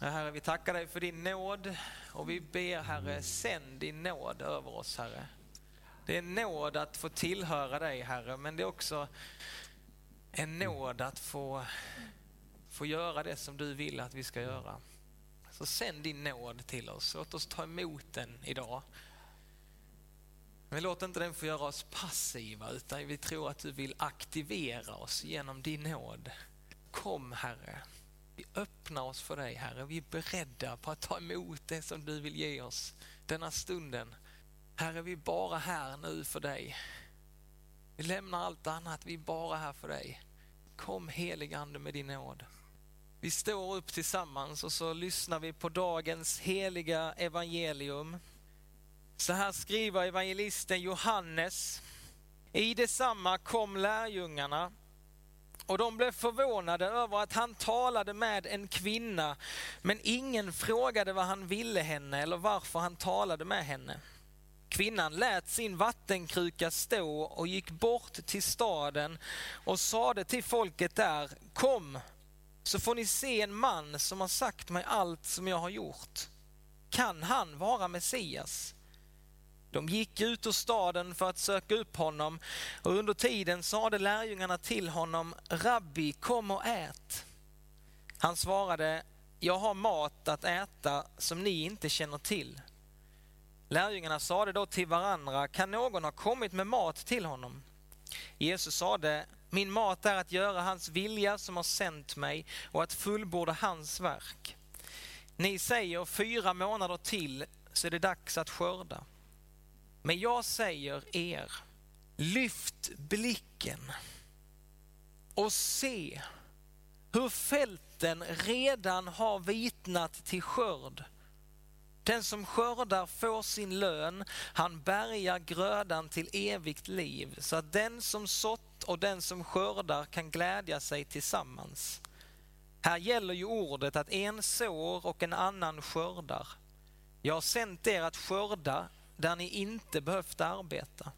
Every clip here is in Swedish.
Herre, vi tackar dig för din nåd och vi ber Herre, sänd din nåd över oss Herre. Det är nåd att få tillhöra dig Herre, men det är också en nåd att få, få göra det som du vill att vi ska göra. Så sänd din nåd till oss, låt oss ta emot den idag. Men låt inte den få göra oss passiva, utan vi tror att du vill aktivera oss genom din nåd. Kom Herre, vi öppnar oss för dig Herre. Vi är beredda på att ta emot det som du vill ge oss denna stunden. Herre, vi är bara här nu för dig. Vi lämnar allt annat, vi är bara här för dig. Kom heligande med din nåd. Vi står upp tillsammans och så lyssnar vi på dagens heliga evangelium. Så här skriver evangelisten Johannes. I detsamma kom lärjungarna och de blev förvånade över att han talade med en kvinna, men ingen frågade vad han ville henne eller varför han talade med henne. Kvinnan lät sin vattenkruka stå och gick bort till staden och sade till folket där, kom så får ni se en man som har sagt mig allt som jag har gjort. Kan han vara Messias? De gick ut ur staden för att söka upp honom och under tiden sade lärjungarna till honom, Rabbi, kom och ät. Han svarade, jag har mat att äta som ni inte känner till. Lärjungarna sade då till varandra, kan någon ha kommit med mat till honom? Jesus sade, min mat är att göra hans vilja som har sänt mig och att fullborda hans verk. Ni säger fyra månader till så är det dags att skörda. Men jag säger er, lyft blicken och se hur fälten redan har vitnat till skörd. Den som skördar får sin lön, han bärgar grödan till evigt liv, så att den som sått och den som skördar kan glädja sig tillsammans. Här gäller ju ordet att en sår och en annan skördar. Jag har sänt er att skörda där ni inte behövt arbeta.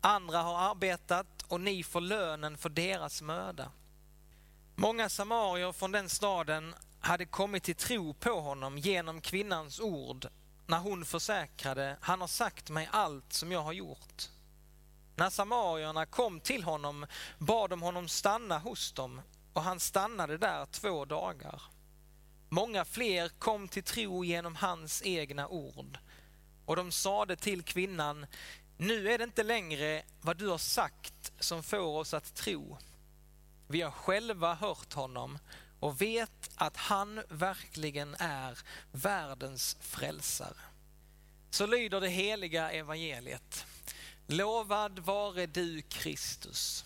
Andra har arbetat och ni får lönen för deras möda. Många samarier från den staden hade kommit till tro på honom genom kvinnans ord när hon försäkrade, han har sagt mig allt som jag har gjort. När samarierna kom till honom bad de honom stanna hos dem och han stannade där två dagar. Många fler kom till tro genom hans egna ord och de sade till kvinnan, nu är det inte längre vad du har sagt som får oss att tro. Vi har själva hört honom och vet att han verkligen är världens frälsare. Så lyder det heliga evangeliet. Lovad vare du Kristus.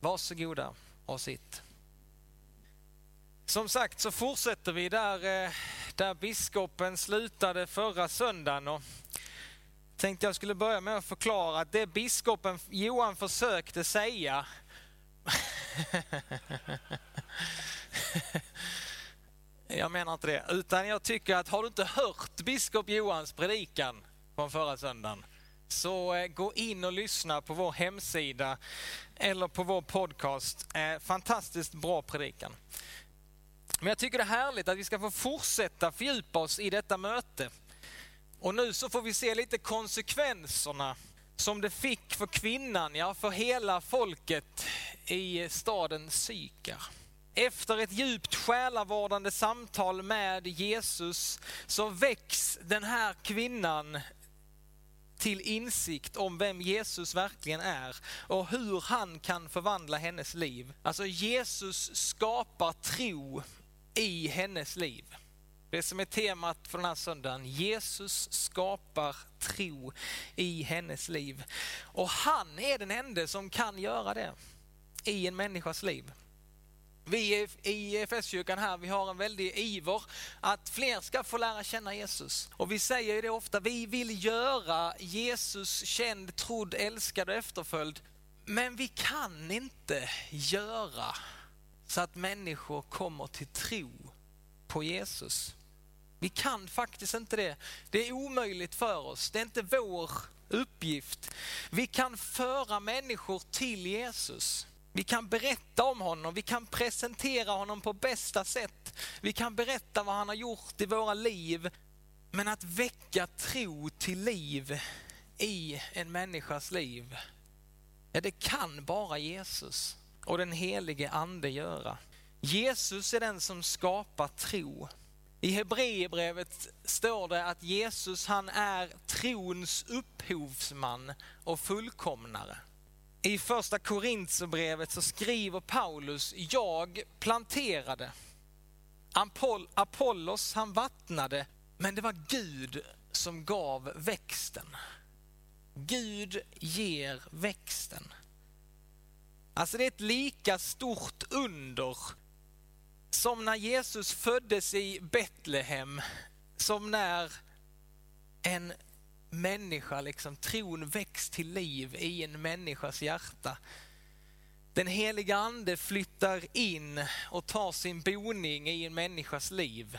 Varsågoda och sitt. Som sagt så fortsätter vi där, eh, där biskopen slutade förra söndagen. Och tänkte jag skulle börja med att förklara att det biskopen Johan försökte säga Jag menar inte det, utan jag tycker att har du inte hört biskop Johans predikan från förra söndagen så eh, gå in och lyssna på vår hemsida eller på vår podcast. Eh, fantastiskt bra predikan. Men jag tycker det är härligt att vi ska få fortsätta fördjupa oss i detta möte. Och nu så får vi se lite konsekvenserna som det fick för kvinnan, ja för hela folket i staden Sykar. Efter ett djupt själavårdande samtal med Jesus så väcks den här kvinnan till insikt om vem Jesus verkligen är och hur han kan förvandla hennes liv. Alltså Jesus skapar tro i hennes liv. Det som är temat för den här söndagen. Jesus skapar tro i hennes liv. Och han är den enda som kan göra det i en människas liv. Vi i EFS-kyrkan här, vi har en väldig iver att fler ska få lära känna Jesus. Och vi säger ju det ofta, vi vill göra Jesus känd, trodd, älskad och efterföljd. Men vi kan inte göra så att människor kommer till tro på Jesus. Vi kan faktiskt inte det. Det är omöjligt för oss. Det är inte vår uppgift. Vi kan föra människor till Jesus. Vi kan berätta om honom, vi kan presentera honom på bästa sätt. Vi kan berätta vad han har gjort i våra liv. Men att väcka tro till liv i en människas liv, ja, det kan bara Jesus och den helige ande göra. Jesus är den som skapar tro. I Hebreerbrevet står det att Jesus han är trons upphovsman och fullkomnare. I första Korintierbrevet så skriver Paulus, jag planterade, Apollos han vattnade, men det var Gud som gav växten. Gud ger växten. Alltså det är ett lika stort under som när Jesus föddes i Betlehem, som när en människa, liksom tron väcks till liv i en människas hjärta. Den heliga ande flyttar in och tar sin boning i en människas liv.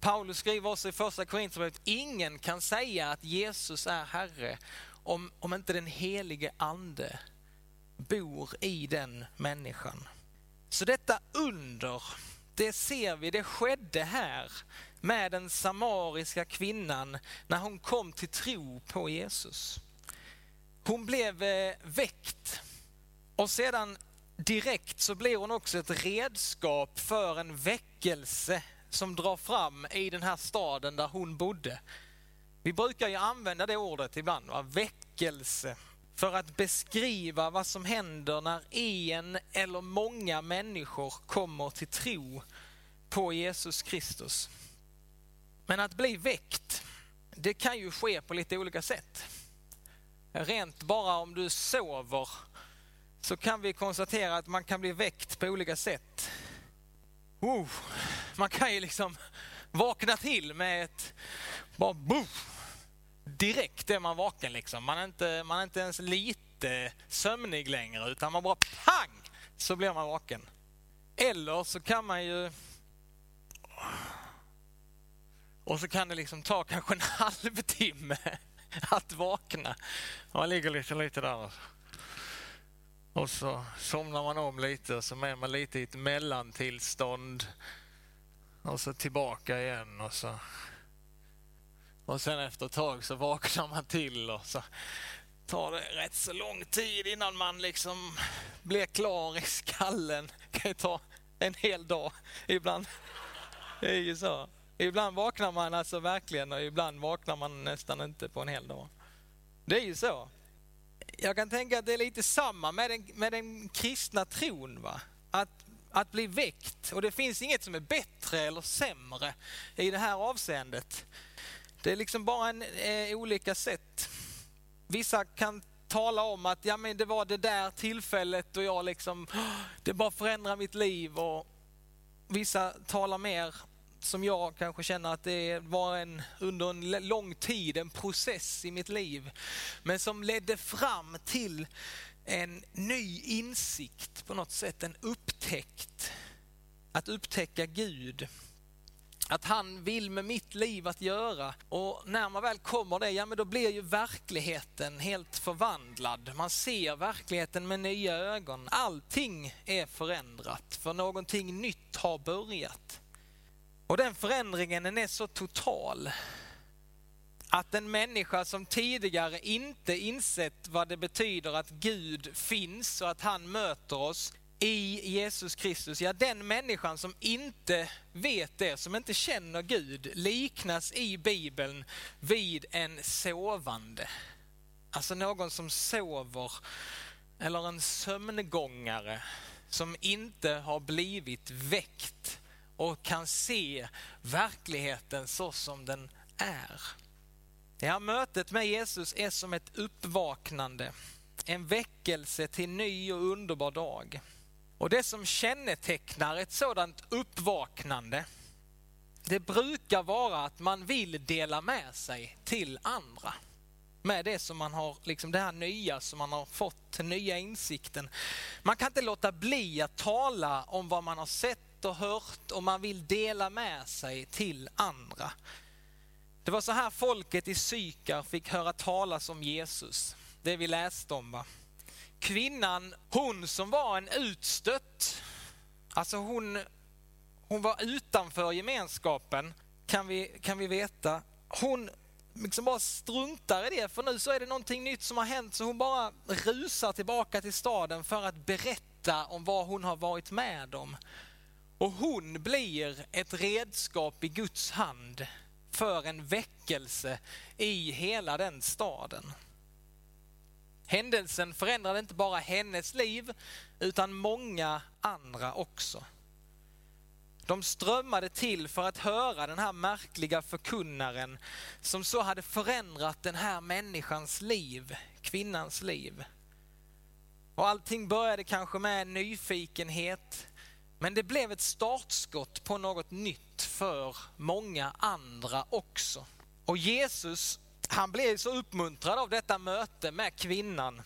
Paulus skriver också i första Korinthierbrevet, ingen kan säga att Jesus är Herre om, om inte den helige ande bor i den människan. Så detta under, det ser vi, det skedde här med den samariska kvinnan när hon kom till tro på Jesus. Hon blev eh, väckt och sedan direkt så blir hon också ett redskap för en väckelse som drar fram i den här staden där hon bodde. Vi brukar ju använda det ordet ibland, va? väckelse för att beskriva vad som händer när en eller många människor kommer till tro på Jesus Kristus. Men att bli väckt, det kan ju ske på lite olika sätt. Rent bara om du sover så kan vi konstatera att man kan bli väckt på olika sätt. Oh, man kan ju liksom vakna till med ett bara boom, direkt är man vaken liksom. Man är inte, man är inte ens lite sömnig längre utan man bara pang så blir man vaken. Eller så kan man ju och så kan det liksom ta kanske en halvtimme att vakna. Man ligger liksom lite där. Och så somnar man om lite och så är man lite i ett mellantillstånd. Och så tillbaka igen och så och sen efter ett tag så vaknar man till och så tar det rätt så lång tid innan man liksom blir klar i skallen. Det kan ju ta en hel dag ibland. Det är ju så. Ibland vaknar man alltså verkligen och ibland vaknar man nästan inte på en hel dag. Det är ju så. Jag kan tänka att det är lite samma med den, med den kristna tron. Va? Att, att bli väckt. Och det finns inget som är bättre eller sämre i det här avseendet. Det är liksom bara en, eh, olika sätt. Vissa kan tala om att ja, men det var det där tillfället och jag liksom, det bara förändrar mitt liv. Och vissa talar mer som jag kanske känner att det var en, under en lång tid en process i mitt liv. Men som ledde fram till en ny insikt på något sätt, en upptäckt. Att upptäcka Gud att han vill med mitt liv att göra. Och när man väl kommer det, ja men då blir ju verkligheten helt förvandlad. Man ser verkligheten med nya ögon. Allting är förändrat, för någonting nytt har börjat. Och den förändringen den är så total att en människa som tidigare inte insett vad det betyder att Gud finns och att han möter oss i Jesus Kristus, ja den människan som inte vet det, som inte känner Gud, liknas i Bibeln vid en sovande. Alltså någon som sover, eller en sömngångare som inte har blivit väckt och kan se verkligheten så som den är. Det här mötet med Jesus är som ett uppvaknande, en väckelse till ny och underbar dag. Och det som kännetecknar ett sådant uppvaknande, det brukar vara att man vill dela med sig till andra. Med det som man har, liksom det här nya som man har fått, den nya insikten. Man kan inte låta bli att tala om vad man har sett och hört och man vill dela med sig till andra. Det var så här folket i Sykar fick höra talas om Jesus, det vi läste om. Va? Kvinnan, hon som var en utstött, alltså hon, hon var utanför gemenskapen, kan vi, kan vi veta. Hon liksom bara struntar i det, för nu så är det någonting nytt som har hänt, så hon bara rusar tillbaka till staden för att berätta om vad hon har varit med om. Och hon blir ett redskap i Guds hand för en väckelse i hela den staden. Händelsen förändrade inte bara hennes liv utan många andra också. De strömmade till för att höra den här märkliga förkunnaren som så hade förändrat den här människans liv, kvinnans liv. Och allting började kanske med nyfikenhet, men det blev ett startskott på något nytt för många andra också. Och Jesus, han blev så uppmuntrad av detta möte med kvinnan.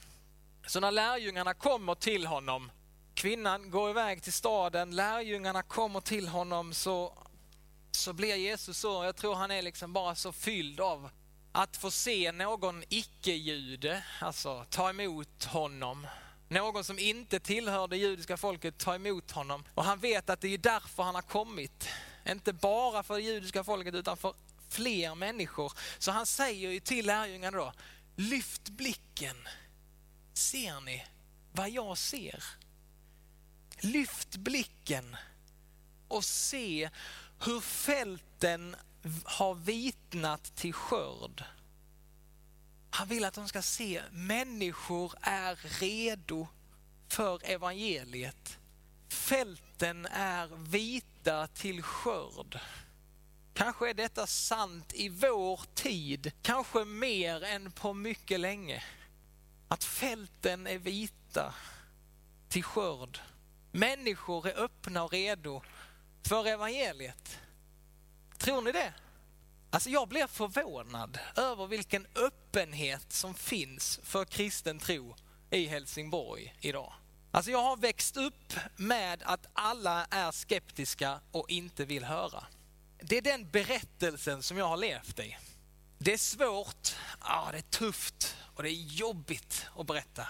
Så när lärjungarna kommer till honom, kvinnan går iväg till staden, lärjungarna kommer till honom, så, så blir Jesus så, jag tror han är liksom bara så fylld av att få se någon icke-jude, alltså ta emot honom, någon som inte tillhör det judiska folket ta emot honom. Och han vet att det är därför han har kommit. Inte bara för det judiska folket utan för fler människor. Så han säger ju till lärjungarna då, lyft blicken. Ser ni vad jag ser? Lyft blicken och se hur fälten har vitnat till skörd. Han vill att de ska se människor är redo för evangeliet. Fälten är vita till skörd. Kanske är detta sant i vår tid, kanske mer än på mycket länge. Att fälten är vita till skörd. Människor är öppna och redo för evangeliet. Tror ni det? Alltså jag blir förvånad över vilken öppenhet som finns för kristen tro i Helsingborg idag. Alltså jag har växt upp med att alla är skeptiska och inte vill höra. Det är den berättelsen som jag har levt i. Det är svårt, ah, det är tufft och det är jobbigt att berätta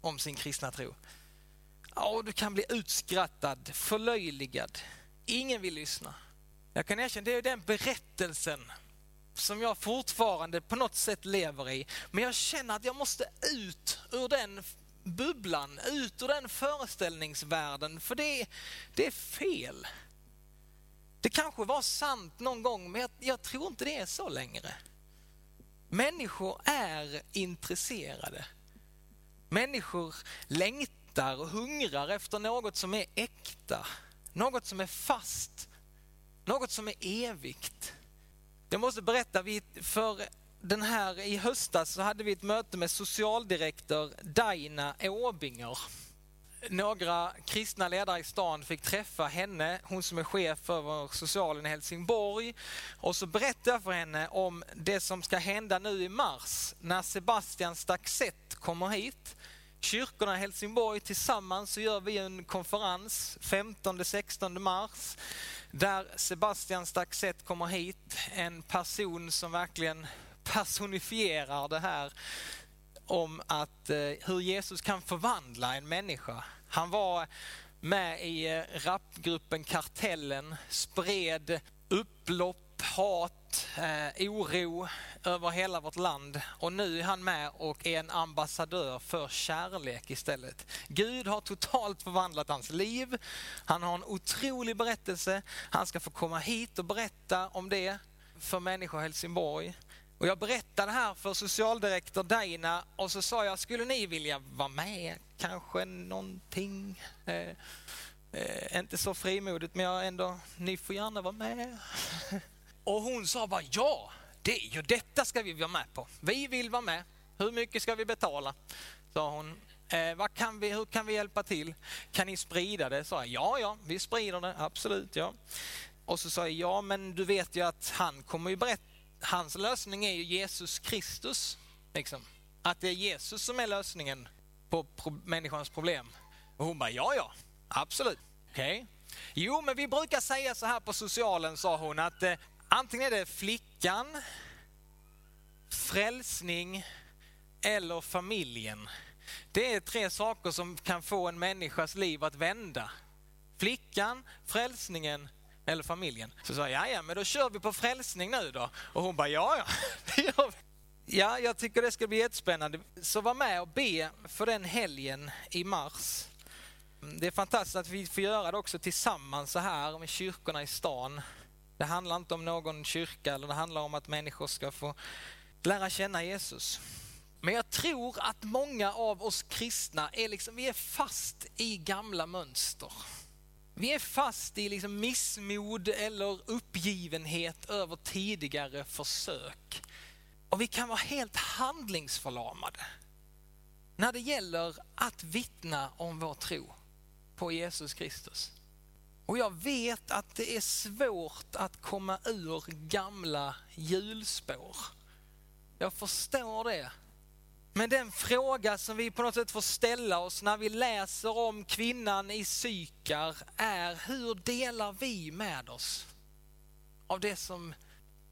om sin kristna tro. Ah, du kan bli utskrattad, förlöjligad. Ingen vill lyssna. Jag kan erkänna, det är den berättelsen som jag fortfarande på något sätt lever i. Men jag känner att jag måste ut ur den bubblan, ut ur den föreställningsvärlden, för det, det är fel. Det kanske var sant någon gång, men jag, jag tror inte det är så längre. Människor är intresserade. Människor längtar och hungrar efter något som är äkta, något som är fast, något som är evigt. Jag måste berätta, för den här i höstas så hade vi ett möte med socialdirektör Daina Åbinger. Några kristna ledare i stan fick träffa henne, hon som är chef för socialen i Helsingborg. Och så berättade jag för henne om det som ska hända nu i mars när Sebastian Staxett kommer hit. Kyrkorna i Helsingborg tillsammans så gör vi en konferens 15-16 mars där Sebastian Staxett kommer hit, en person som verkligen personifierar det här om att eh, hur Jesus kan förvandla en människa. Han var med i eh, rapgruppen Kartellen, spred upplopp, hat, eh, oro över hela vårt land och nu är han med och är en ambassadör för kärlek istället. Gud har totalt förvandlat hans liv. Han har en otrolig berättelse. Han ska få komma hit och berätta om det för människor i Helsingborg. Och jag berättade här för socialdirektör Daina och så sa jag, skulle ni vilja vara med? Kanske någonting? Eh, eh, inte så frimodigt, men jag ändå, ni får gärna vara med. och hon sa bara, ja, det, ja, detta ska vi vara med på. Vi vill vara med. Hur mycket ska vi betala? Sa hon. Eh, vad kan vi, hur kan vi hjälpa till? Kan ni sprida det? Sa jag, ja, ja, vi sprider det, absolut, ja. Och så sa jag, ja, men du vet ju att han kommer ju berätta hans lösning är ju Jesus Kristus. Liksom. Att det är Jesus som är lösningen på pro människans problem. Och hon bara, ja, ja, absolut. Okej. Okay. Jo, men vi brukar säga så här på socialen, sa hon, att eh, antingen är det flickan, frälsning eller familjen. Det är tre saker som kan få en människas liv att vända. Flickan, frälsningen eller familjen. Så sa jag, ja men då kör vi på frälsning nu då. Och hon bara, ja ja, det gör vi. Ja, jag tycker det ska bli jättespännande. Så var med och be för den helgen i mars. Det är fantastiskt att vi får göra det också tillsammans så här med kyrkorna i stan. Det handlar inte om någon kyrka, eller det handlar om att människor ska få lära känna Jesus. Men jag tror att många av oss kristna är, liksom, vi är fast i gamla mönster. Vi är fast i liksom missmod eller uppgivenhet över tidigare försök. Och vi kan vara helt handlingsförlamade när det gäller att vittna om vår tro på Jesus Kristus. Och jag vet att det är svårt att komma ur gamla hjulspår. Jag förstår det. Men den fråga som vi på något sätt får ställa oss när vi läser om kvinnan i Sykar är hur delar vi med oss av det som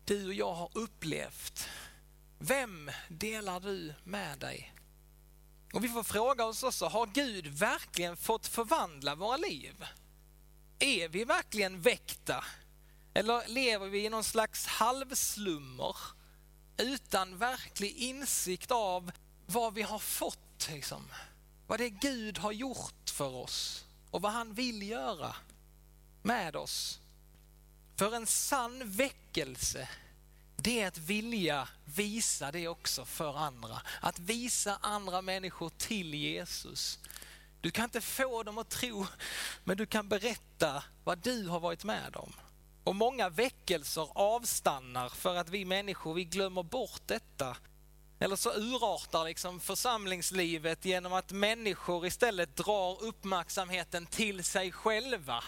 du och jag har upplevt? Vem delar du med dig? Och vi får fråga oss också, har Gud verkligen fått förvandla våra liv? Är vi verkligen väckta? Eller lever vi i någon slags halvslummer utan verklig insikt av vad vi har fått? Liksom. Vad det är Gud har gjort för oss och vad han vill göra med oss. För en sann väckelse, det är att vilja visa det också för andra. Att visa andra människor till Jesus. Du kan inte få dem att tro, men du kan berätta vad du har varit med om. Och många väckelser avstannar för att vi människor vi glömmer bort detta. Eller så urartar liksom församlingslivet genom att människor istället drar uppmärksamheten till sig själva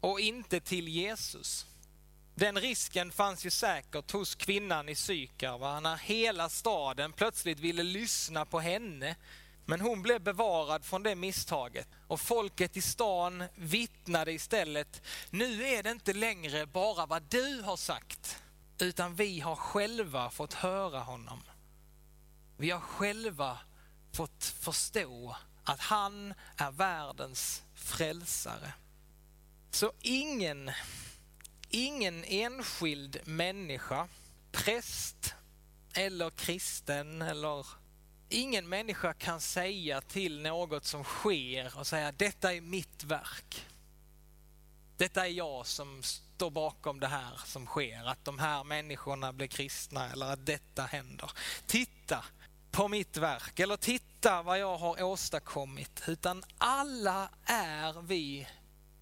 och inte till Jesus. Den risken fanns ju säkert hos kvinnan i Sykar, när hela staden plötsligt ville lyssna på henne men hon blev bevarad från det misstaget och folket i stan vittnade istället. Nu är det inte längre bara vad du har sagt, utan vi har själva fått höra honom. Vi har själva fått förstå att han är världens frälsare. Så ingen, ingen enskild människa, präst eller kristen eller Ingen människa kan säga till något som sker och säga detta är mitt verk. Detta är jag som står bakom det här som sker, att de här människorna blir kristna eller att detta händer. Titta på mitt verk eller titta vad jag har åstadkommit. Utan alla är vi,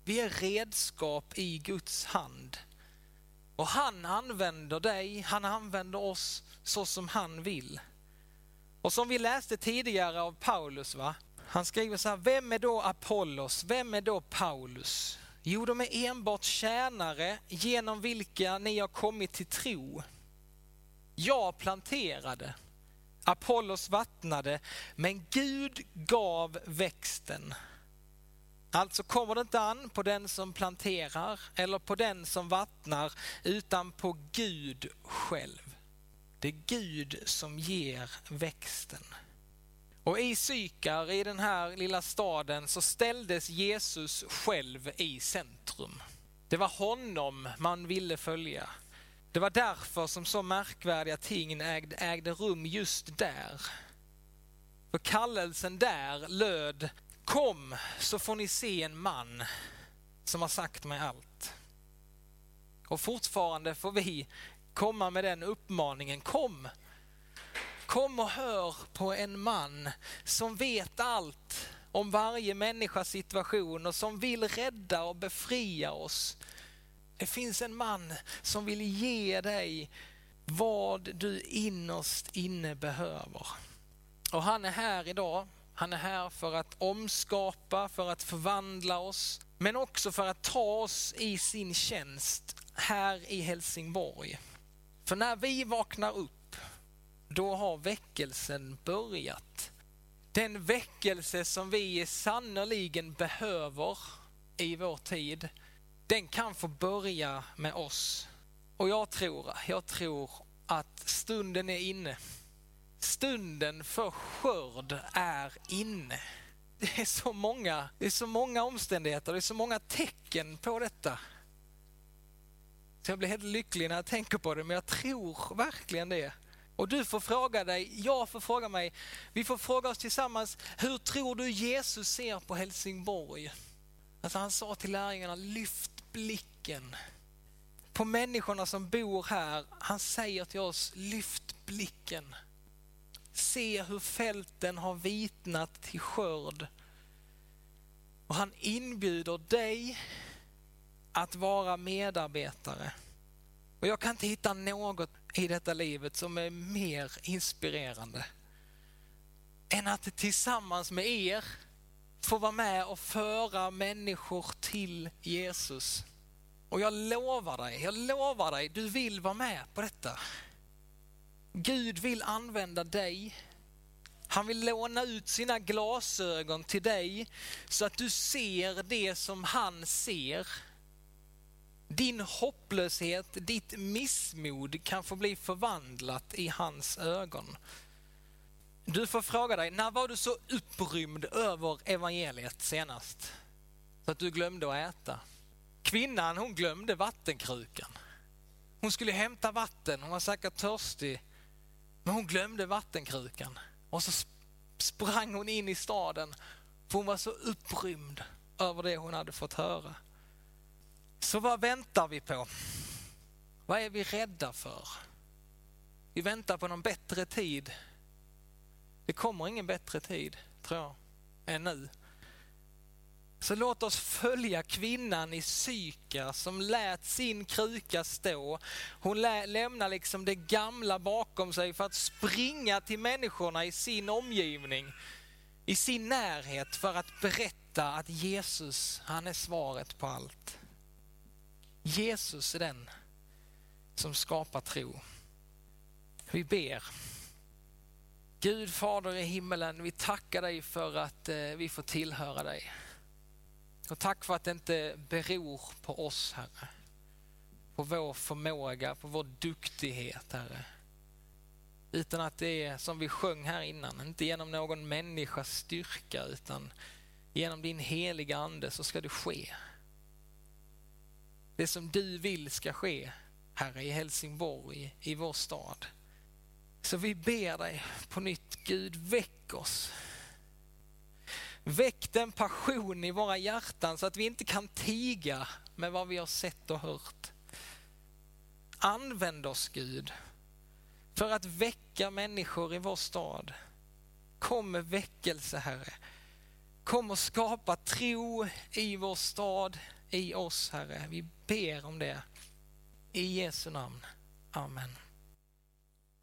vi är redskap i Guds hand. Och han använder dig, han använder oss så som han vill. Och som vi läste tidigare av Paulus, va? han skriver så här, vem är då Apollos, vem är då Paulus? Jo, de är enbart tjänare genom vilka ni har kommit till tro. Jag planterade, Apollos vattnade, men Gud gav växten. Alltså kommer det inte an på den som planterar eller på den som vattnar, utan på Gud själv. Det är Gud som ger växten. Och i Sykar, i den här lilla staden, så ställdes Jesus själv i centrum. Det var honom man ville följa. Det var därför som så märkvärdiga ting ägde, ägde rum just där. För kallelsen där löd Kom så får ni se en man som har sagt mig allt. Och fortfarande får vi komma med den uppmaningen. Kom! Kom och hör på en man som vet allt om varje människas situation och som vill rädda och befria oss. Det finns en man som vill ge dig vad du innerst inne behöver. Och han är här idag. Han är här för att omskapa, för att förvandla oss, men också för att ta oss i sin tjänst här i Helsingborg. För när vi vaknar upp, då har väckelsen börjat. Den väckelse som vi sannoliken behöver i vår tid, den kan få börja med oss. Och jag tror, jag tror att stunden är inne. stunden för skörd är inne. Det är så många, det är så många omständigheter, det är så många tecken på detta. Så jag blir helt lycklig när jag tänker på det, men jag tror verkligen det. Och du får fråga dig, jag får fråga mig, vi får fråga oss tillsammans, hur tror du Jesus ser på Helsingborg? Alltså han sa till lärjungarna, lyft blicken på människorna som bor här. Han säger till oss, lyft blicken. Se hur fälten har vitnat till skörd. Och han inbjuder dig att vara medarbetare. Och jag kan inte hitta något i detta livet som är mer inspirerande än att tillsammans med er få vara med och föra människor till Jesus. Och jag lovar dig, jag lovar dig, du vill vara med på detta. Gud vill använda dig. Han vill låna ut sina glasögon till dig så att du ser det som han ser. Din hopplöshet, ditt missmod kan få bli förvandlat i hans ögon. Du får fråga dig, när var du så upprymd över evangeliet senast? Så att du glömde att äta. Kvinnan hon glömde vattenkrukan. Hon skulle hämta vatten, hon var säkert törstig. Men hon glömde vattenkrukan. Och så sprang hon in i staden för hon var så upprymd över det hon hade fått höra. Så vad väntar vi på? Vad är vi rädda för? Vi väntar på någon bättre tid. Det kommer ingen bättre tid, tror jag, än nu. Så låt oss följa kvinnan i Syka som lät sin kruka stå. Hon lä lämnar liksom det gamla bakom sig för att springa till människorna i sin omgivning, i sin närhet för att berätta att Jesus, han är svaret på allt. Jesus är den som skapar tro. Vi ber. Gud Fader i himmelen, vi tackar dig för att eh, vi får tillhöra dig. Och tack för att det inte beror på oss, Herre. På vår förmåga, på vår duktighet, Herre. Utan att det är som vi sjöng här innan, inte genom någon människas styrka utan genom din heliga Ande så ska det ske. Det som du vill ska ske, Herre, i Helsingborg, i vår stad. Så vi ber dig på nytt, Gud, väck oss. Väck den passion i våra hjärtan så att vi inte kan tiga med vad vi har sett och hört. Använd oss Gud för att väcka människor i vår stad. Kom med väckelse Herre. Kom och skapa tro i vår stad, i oss Herre. Vi ber om det. I Jesu namn. Amen.